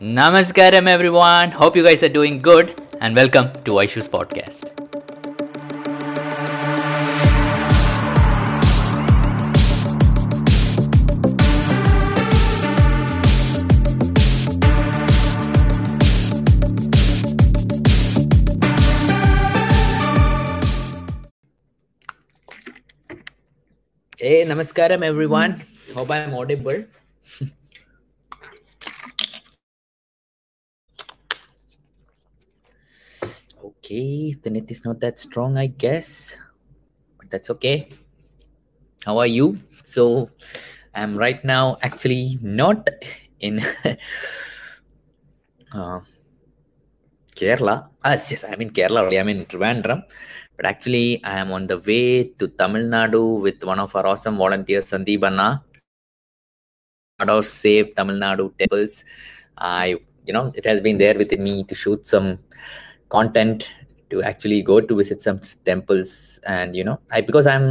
Namaskaram, everyone. Hope you guys are doing good, and welcome to Aishu's podcast. Hey, Namaskaram, everyone. Hope I'm audible. Okay, the net is not that strong, I guess, but that's okay. How are you? So, I'm right now actually not in uh, Kerala. Ah, yes, I'm in Kerala only. I'm in Trivandrum. But actually, I am on the way to Tamil Nadu with one of our awesome volunteers, Sandeep Anna. Of Save Tamil Nadu Temples. I, you know, it has been there with me to shoot some content to actually go to visit some temples and you know i because i'm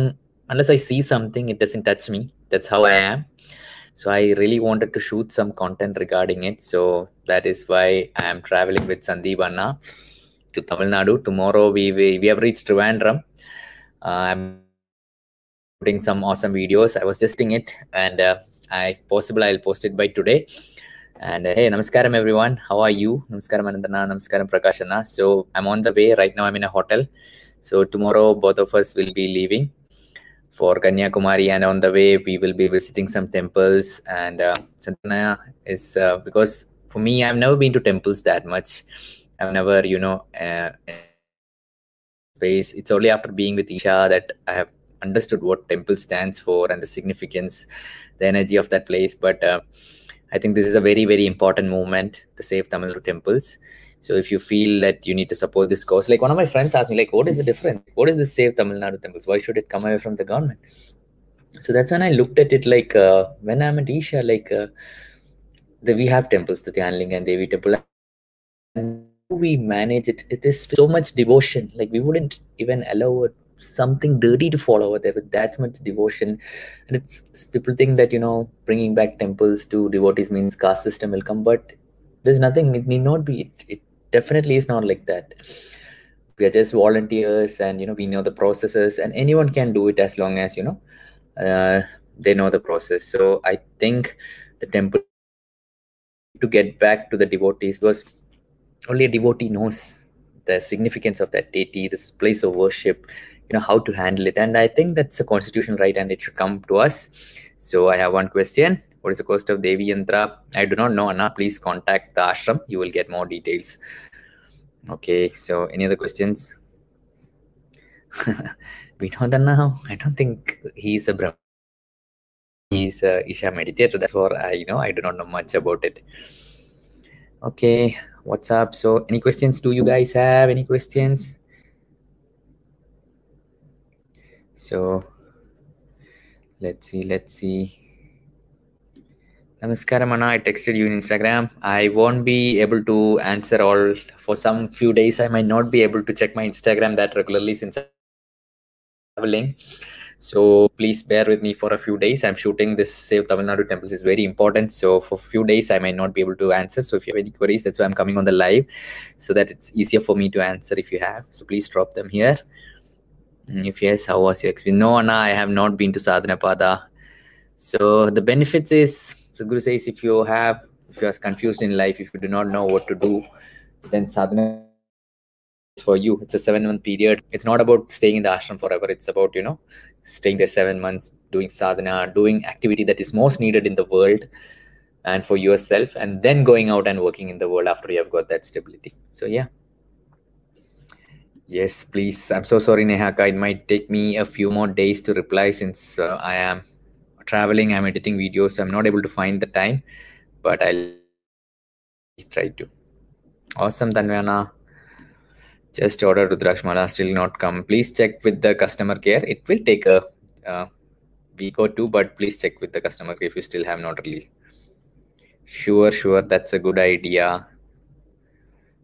unless i see something it doesn't touch me. That's how i am. So i really wanted to shoot some content regarding it. So that is why i am traveling with sandeep anna to tamil nadu. Tomorrow we we, we have reached trivandrum. Uh, i'm putting some awesome videos. I was testing it and uh, i possible i'll post it by today and uh, hey, Namaskaram everyone. How are you? Namaskaram Anandana, Namaskaram Prakashana. So I'm on the way right now. I'm in a hotel. So tomorrow both of us will be leaving for Kanyakumari, and on the way we will be visiting some temples. And uh, Santana is uh, because for me, I've never been to temples that much. I've never, you know, uh, space. It's only after being with Isha that I have understood what temple stands for and the significance, the energy of that place. But uh, I think this is a very, very important movement, the Save Tamil Nadu Temples. So if you feel that you need to support this cause, like one of my friends asked me, like, what is the difference? What is the Save Tamil Nadu Temples? Why should it come away from the government? So that's when I looked at it like, uh, when I'm at Isha, like, uh, the, we have temples, the Dhyanling and Devi temple. And we manage it, it is so much devotion. Like we wouldn't even allow it something dirty to fall over there with that much devotion. And it's people think that you know bringing back temples to devotees means caste system will come but there's nothing. It need not be. It, it definitely is not like that. We are just volunteers and you know we know the processes and anyone can do it as long as you know uh, they know the process. So i think the temple to get back to the devotees because only a devotee knows the significance of that deity this place of worship you know how to handle it. And i think that's a constitutional right? And it should come to us. So i have one question. What is the cost of devi yantra? I do not know anna. Please contact the ashram. You will get more details. Okay so any other questions? We know that now. I don't think he's a brahman he's a isha meditator that's what i you know i do not know much about it. Okay what's up? So any questions? Do you guys have any questions so let's see let's see. Namaskaram anna i texted you in instagram. I won't be able to answer all. For some few days i might not be able to check my instagram that regularly since i'm traveling. So please bear with me for a few days. I'm shooting this save tamil nadu temples is very important. So for a few days i might not be able to answer. So if you have any queries that's why i'm coming on the live so that it's easier for me to answer if you have. So please drop them here Mm, if yes, how was your experience? No, Anna, I have not been to Sadhana Pada. So the benefits is, so Guru says, if you have, if you are confused in life, if you do not know what to do, then Sadhana is for you. It's a seven month period. It's not about staying in the ashram forever. It's about, you know, staying there seven months, doing sadhana, doing activity that is most needed in the world and for yourself, and then going out and working in the world after you have got that stability. So yeah. Yes, please. I'm so sorry, Nehaka. It might take me a few more days to reply since uh, I am traveling. I'm editing videos, so I'm not able to find the time, but I'll try to. Awesome, Tanvana. Just order Rudrakshmala, still not come. Please check with the customer care. It will take a uh, week or two, but please check with the customer care if you still have not really. Sure, sure. That's a good idea.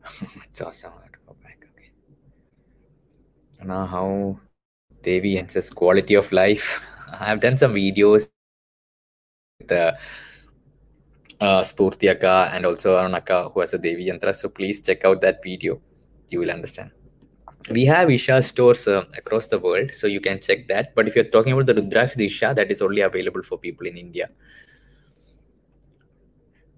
it's awesome. Now, how Devi quality of life. I've done some videos with the uh, Spurti Akka and also Arun Akka who has a Devi Yantra. So please check out that video. You will understand. We have Isha stores uh, across the world, so you can check that. But if you're talking about the Rudraksh Isha, that is only available for people in India.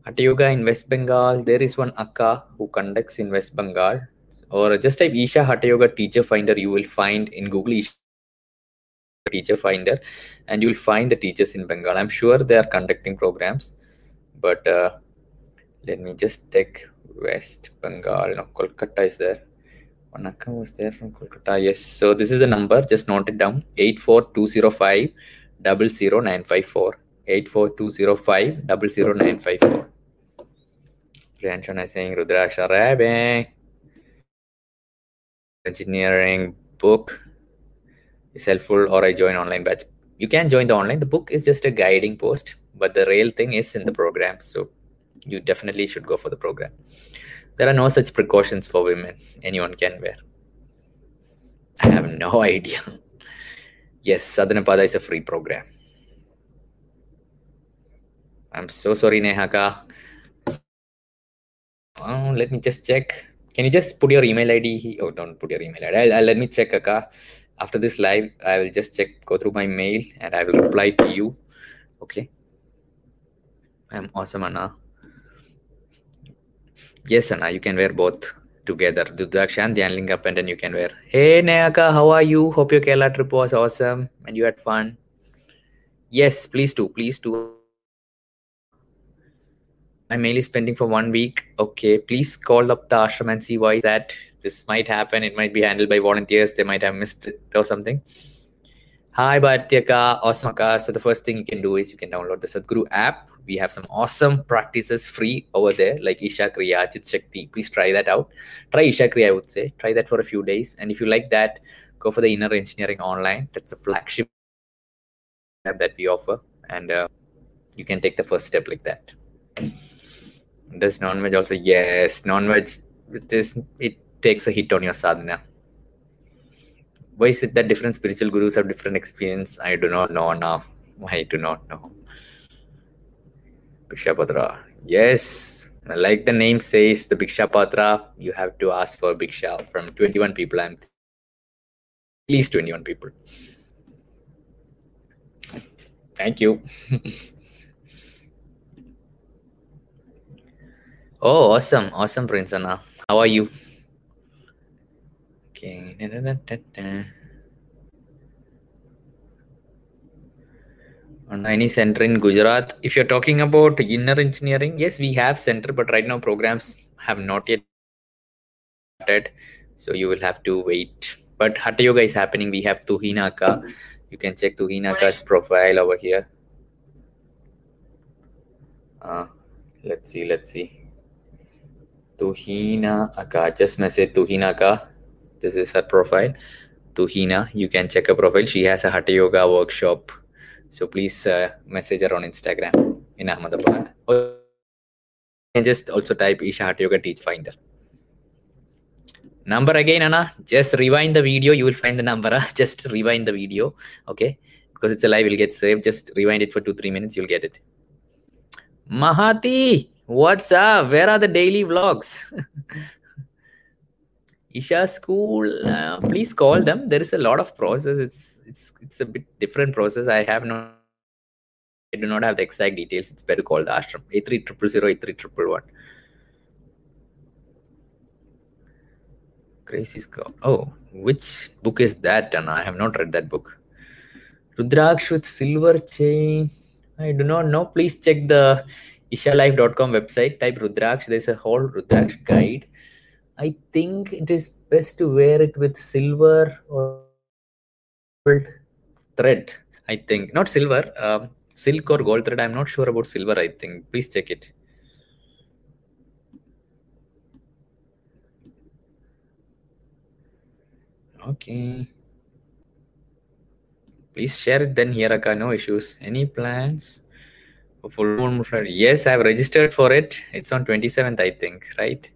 Hatha Yoga in West Bengal, there is one Akka who conducts in West Bengal. Or just type Isha Hatha Yoga teacher finder, you will find in Google Isha teacher finder and you'll find the teachers in bengal. I'm sure they are conducting programs but uh, let me just take west bengal. You know, kolkata is there. Wanakam was there from kolkata. Yes so this is the number. Just note it down. 84205 00954 84205 00954 Priyanshan is saying Rudraksha Rabe engineering book is helpful or I join online batch. You can join the online. The book is just a guiding post, but the real thing is in the program. So you definitely should go for the program. There are no such precautions for women. Anyone can wear. I have no idea. yes, Sadhanapada is a free program. I'm so sorry, Nehaka. Oh, let me just check. Can you just put your email ID? Oh, don't put your email ID. I'll, I'll, let me check, Akka after this live i will just check go through my mail and i will reply to you. Okay? I'm awesome anna. Yes anna you can wear both together. Rudraksh and Dhyanlinga pendant you can wear. Hey Nayaka how are you? Hope your Kerala trip was awesome and you had fun. Yes please do please do my mail is pending for one week. Okay, please call up the ashram and see why that this might happen. It might be handled by volunteers. They might have missed it or something. Hi, Bhartiyaka, awesome. So the first thing you can do is you can download the Sadhguru app. We have some awesome practices free over there, like Isha Kriya, Chit Shakti. Please try that out. Try Isha Kriya, I would say. Try that for a few days. And if you like that, go for the Inner Engineering Online. That's a flagship app that we offer. And uh, you can take the first step like that. Does non-veg also? Yes, non-veg. It is. It takes a hit on your sadhana. Why is it that different spiritual gurus have different experience? I do not know now. I do not know. Bhikshapatra. Yes, like the name says, the Bhikshapatra, you have to ask for Bhiksha from 21 people. I'm at least 21 people. Thank you. Oh, awesome. Awesome, Prince Anna. How are you? Okay. Da, da, da, On any center in Gujarat. If you're talking about inner engineering, yes, we have center, but right now programs have not yet started. So you will have to wait. But Hatha Yoga is happening. We have Tuhinaka. You can check Tuhinaka's profile over here. Uh, let's see, let's see. Tuhina Aka. Just message Tuhina Aka. This is her profile. Tuhina. You can check her profile. She has a Hatha Yoga workshop. So please uh, message her on Instagram in Ahmedabad. Or you can just also type Isha Hatha Yoga Teach Finder. Number again, Anna. Just rewind the video. You will find the number. Just rewind the video. Okay. Because it's a live, will get saved. Just rewind it for two, three minutes. You'll get it. Mahati. What's up? Where are the daily vlogs? Isha School, uh, please call them. There is a lot of process. It's it's it's a bit different process. I have no, I do not have the exact details. It's better call the ashram. A three triple zero, A three triple one. Crazy Scott. Oh, which book is that? And I have not read that book. Rudraksh with silver chain. I do not know. Please check the ishalife.com website, type Rudraksh. There's a whole Rudraksh guide. I think it is best to wear it with silver or gold thread. I think not silver, um, silk or gold thread. I'm not sure about silver. I think. Please check it. Okay. Please share it then here, Aka. No issues. Any plans? Full moon Friday. Yes, I've registered for it. It's on 27th, I think, right?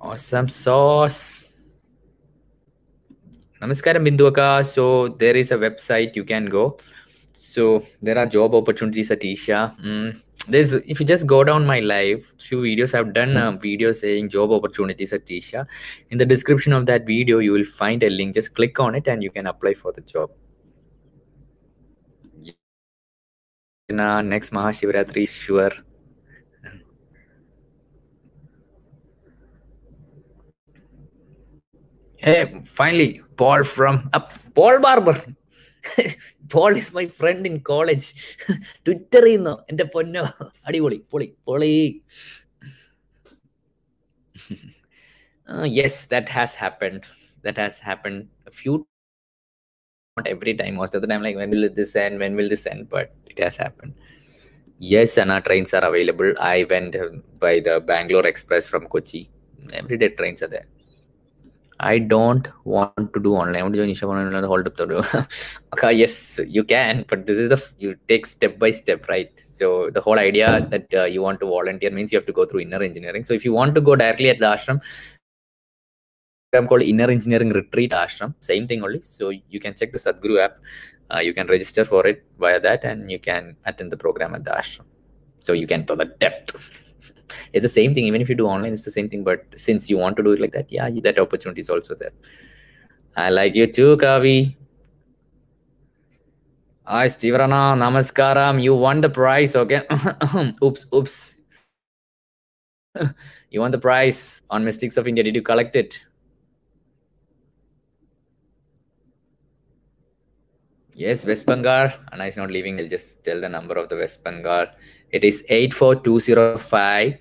Awesome sauce. Namaskaram Binduaka. So there is a website you can go. So there are job opportunities at Isha. Mm, there's if you just go down my live, few videos I've done a video saying job opportunities at Isha. In the description of that video, you will find a link. Just click on it and you can apply for the job. Nah, next Mahashivratri is sure. Hey, finally, Paul from uh, Paul Barber. Paul is my friend in college ട്വിറ്ററിൽ നിന്നോ എന്റെ പൊന്നോ. അടിപൊളി. പൊളി പൊളി. Yes that has happened that has happened few not every time most of the time like when will this end when will this end but it has happened yes and our trains are available i went by the bangalore express from kochi everyday trains are there I don't want to do online. I want to join Isha Online hold up the okay, yes, you can, but this is the you take step by step, right? So the whole idea that uh, you want to volunteer means you have to go through inner engineering. So if you want to go directly at the ashram, I'm called Inner Engineering Retreat Ashram. Same thing only. So you can check the Sadhguru app. Uh, you can register for it via that, and you can attend the program at the ashram. So you can to the depth. It's the same thing. Even if you do online it's the same thing. But since you want to do it like that yeah that opportunity is also there. I like you too kavi. Hi stevrana namaskaram. You won the prize okay? Oops oops. You won the prize. On mystics of india did you collect it yes west bengal and is not leaving i'll just tell the number of the west bengal it is 84205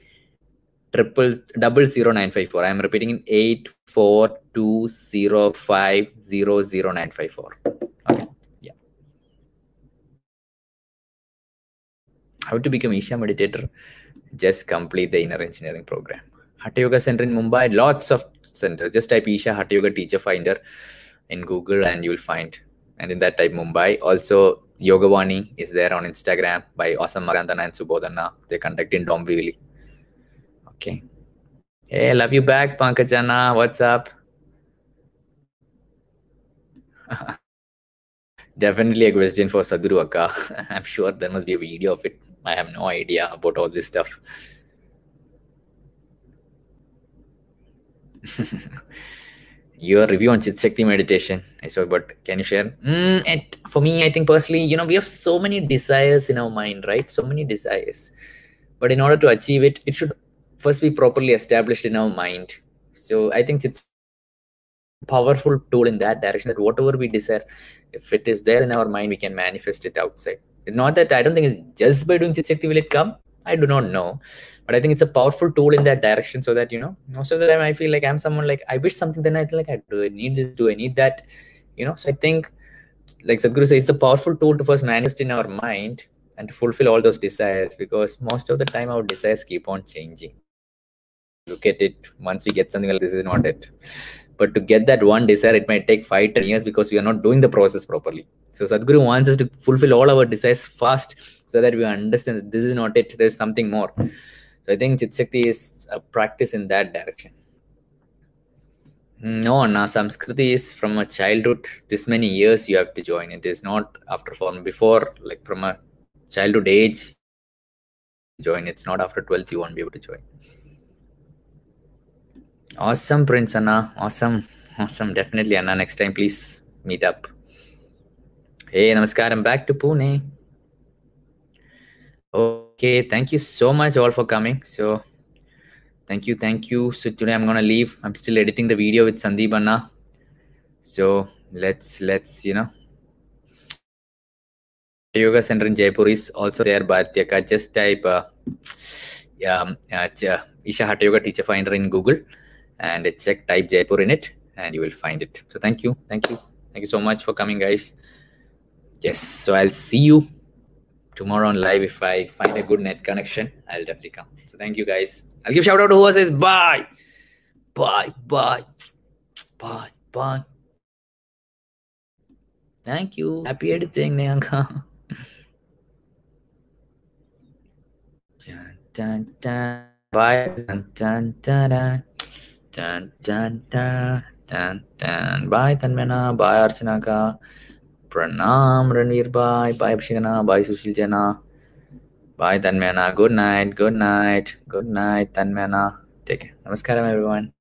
triple double zero nine five four. I am repeating in eight four two zero five zero zero nine five four. Okay. Yeah. How to become Isha meditator? Just complete the inner engineering program. Hatha Yoga Center in Mumbai, lots of centers. Just type Isha Hatha Yoga Teacher Finder in Google and you will find. And in that type Mumbai. Also, Yogavani is there on Instagram by Awesome Marandana and Subodhana. They conduct in Dombivli. Okay. Hey, love you back, Pankajana. What's up? Definitely a question for Sadhguru Akka. I'm sure there must be a video of it. I have no idea about all this stuff. Your review on Chit meditation. I saw, but can you share? Mm, and for me, I think personally, you know, we have so many desires in our mind, right? So many desires. But in order to achieve it, it should first be properly established in our mind. So I think it's powerful tool in that direction that whatever we desire, if it is there in our mind, we can manifest it outside. It's not that I don't think it's just by doing Chit Shakti will it come. I do not know, but I think it's a powerful tool in that direction. So that you know, most of the time I feel like I'm someone like I wish something, then I feel like I do I need this, do I need that, you know? So I think, like Sadhguru says, it's a powerful tool to first manifest in our mind and to fulfill all those desires because most of the time our desires keep on changing look at it once we get something like this is not it. But to get that one desire it might take five ten years because we are not doing the process properly. So sadhguru wants us to fulfill all our desires fast so that we understand that this is not it there's something more. So i think chit is a practice in that direction. No na samskriti is from a childhood. This many years you have to join. It is not after form before like from a childhood age join. It's not after 12th you won't be able to join Awesome, Prince Anna. Awesome. Awesome. Definitely, Anna. Next time, please meet up. Hey, namaskaram. Back to Pune. Okay. Thank you so much all for coming. So, thank you. Thank you. So, today I'm going to leave. I'm still editing the video with Sandeep Anna. So, let's, let's, you know, Yoga Center in Jaipur is also there, but just type uh, um, uh, Isha Hatha Yoga Teacher Finder in Google and check type Jaipur in it and you will find it. So thank you. Thank you. Thank you so much for coming, guys. Yes. So I'll see you tomorrow on live. If I find a good net connection, I'll definitely come. So thank you, guys. I'll give shout out to who says bye. Bye. Bye. Bye. Bye. Thank you. Happy editing, Neanka. dun, dun, dun. Bye. Dun, dun, dun, dun. Dun, dun, dun, dun, dun. Bye, Tanmena. Bye, Archanaka. Pranam Ranveer Bye. Bye Abhishekana. Bye Sushil Jana. Bye Tanmena. Good night. Good night. Good night Tanmena. Take care. Namaskaram everyone.